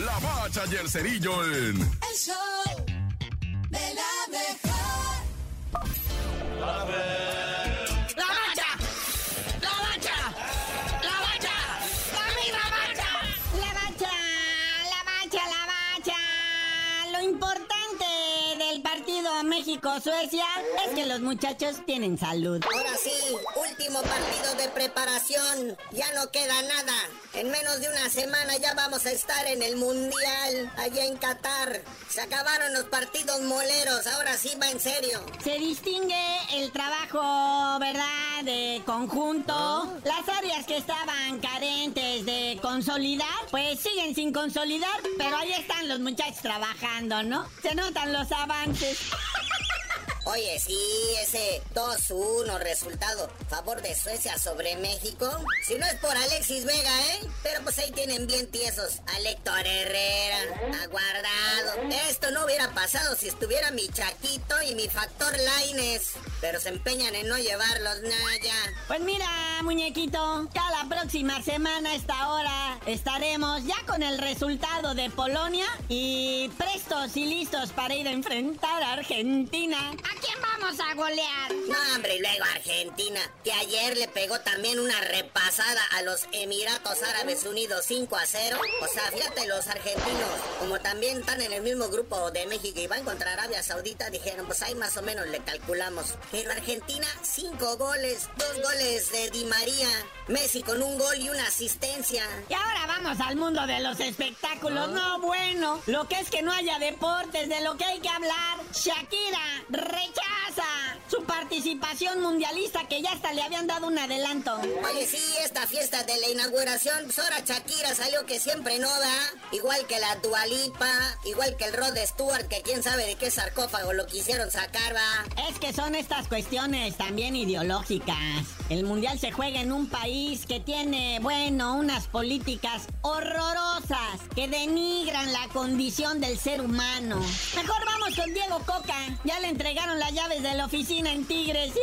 La Bacha y el Cerillo en... El show de la mejor. Partido México-Suecia es que los muchachos tienen salud. Ahora sí, último partido de preparación. Ya no queda nada. En menos de una semana ya vamos a estar en el Mundial, allá en Qatar. Se acabaron los partidos moleros, ahora sí va en serio. Se distingue el trabajo, ¿verdad?, de conjunto. Las áreas que estaban carentes de consolidar, pues siguen sin consolidar, pero ahí están los muchachos trabajando, ¿no? Se notan los avances. Oye, sí, ese 2-1 resultado favor de Suecia sobre México. Si no es por Alexis Vega, ¿eh? Pero pues ahí tienen bien tiesos a Héctor Herrera, aguardado. Esto no hubiera pasado si estuviera mi Chaquito y mi Factor Laines. Pero se empeñan en no llevarlos, Naya. Pues mira, muñequito, ya la próxima semana a esta hora estaremos ya con el resultado de Polonia y prestos y listos para ir a enfrentar a Argentina. ¿A quién vamos a golear? No, hombre, y luego Argentina, que ayer le pegó también una repasada a los Emiratos Árabes Unidos 5 a 0. O sea, fíjate, los argentinos, como también están en el mismo grupo de México y van contra Arabia Saudita, dijeron, pues ahí más o menos le calculamos. Pero Argentina, 5 goles, 2 goles de Di María, Messi con un gol y una asistencia. Y ahora vamos al mundo de los espectáculos. No, bueno, lo que es que no haya deportes, de lo que hay que hablar. Shakira rechaza さん。Participación mundialista que ya hasta le habían dado un adelanto. Oye, sí, esta fiesta de la inauguración, pues ahora Shakira salió que siempre no da, igual que la Dualipa, igual que el Rod Stewart, que quién sabe de qué sarcófago lo quisieron sacar, va. Es que son estas cuestiones también ideológicas. El mundial se juega en un país que tiene, bueno, unas políticas horrorosas que denigran la condición del ser humano. Mejor vamos con Diego Coca. Ya le entregaron las llaves de la oficina en Tigres. ¡Sí!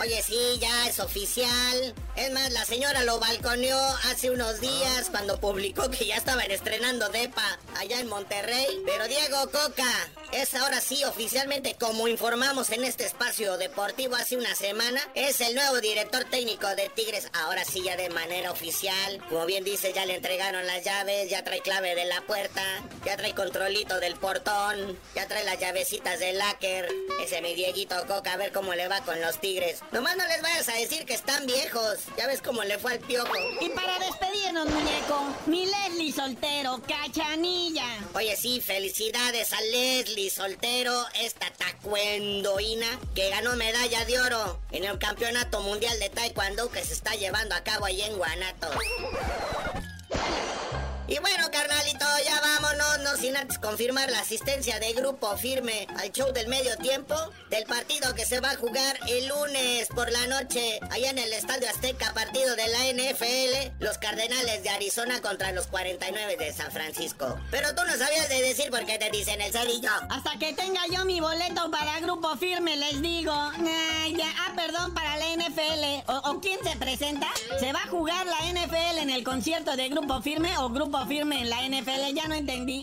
Oye, sí, ya es oficial. Es más, la señora lo balconeó hace unos días cuando publicó que ya estaban estrenando DEPA allá en Monterrey. Pero Diego Coca es ahora sí oficialmente, como informamos en este espacio deportivo hace una semana, es el nuevo director técnico de Tigres. Ahora sí, ya de manera oficial. Como bien dice, ya le entregaron las llaves, ya trae clave de la puerta, ya trae controlito del portón, ya trae las llavecitas del láker. Ese mi Dieguito Coca, a ver cómo le va con los Tigres. Nomás no les vayas a decir que están viejos. Ya ves cómo le fue al piojo. Y para despedirnos, muñeco, mi Leslie soltero, cachanilla. Oye, sí, felicidades a Leslie Soltero, esta tacuendoína que ganó medalla de oro en el Campeonato Mundial de Taekwondo que se está llevando a cabo ahí en Guanatos. Sin antes confirmar la asistencia de Grupo Firme al show del medio tiempo del partido que se va a jugar el lunes por la noche allá en el Estadio Azteca, partido de la NFL, los Cardenales de Arizona contra los 49 de San Francisco. Pero tú no sabías de decir por qué te dicen el cerillo. Hasta que tenga yo mi boleto para grupo firme, les digo. Ya, ah, perdón, para la NFL. ¿O, ¿O quién se presenta? ¿Se va a jugar la NFL en el concierto de grupo firme o grupo firme en la NFL? Ya no entendí.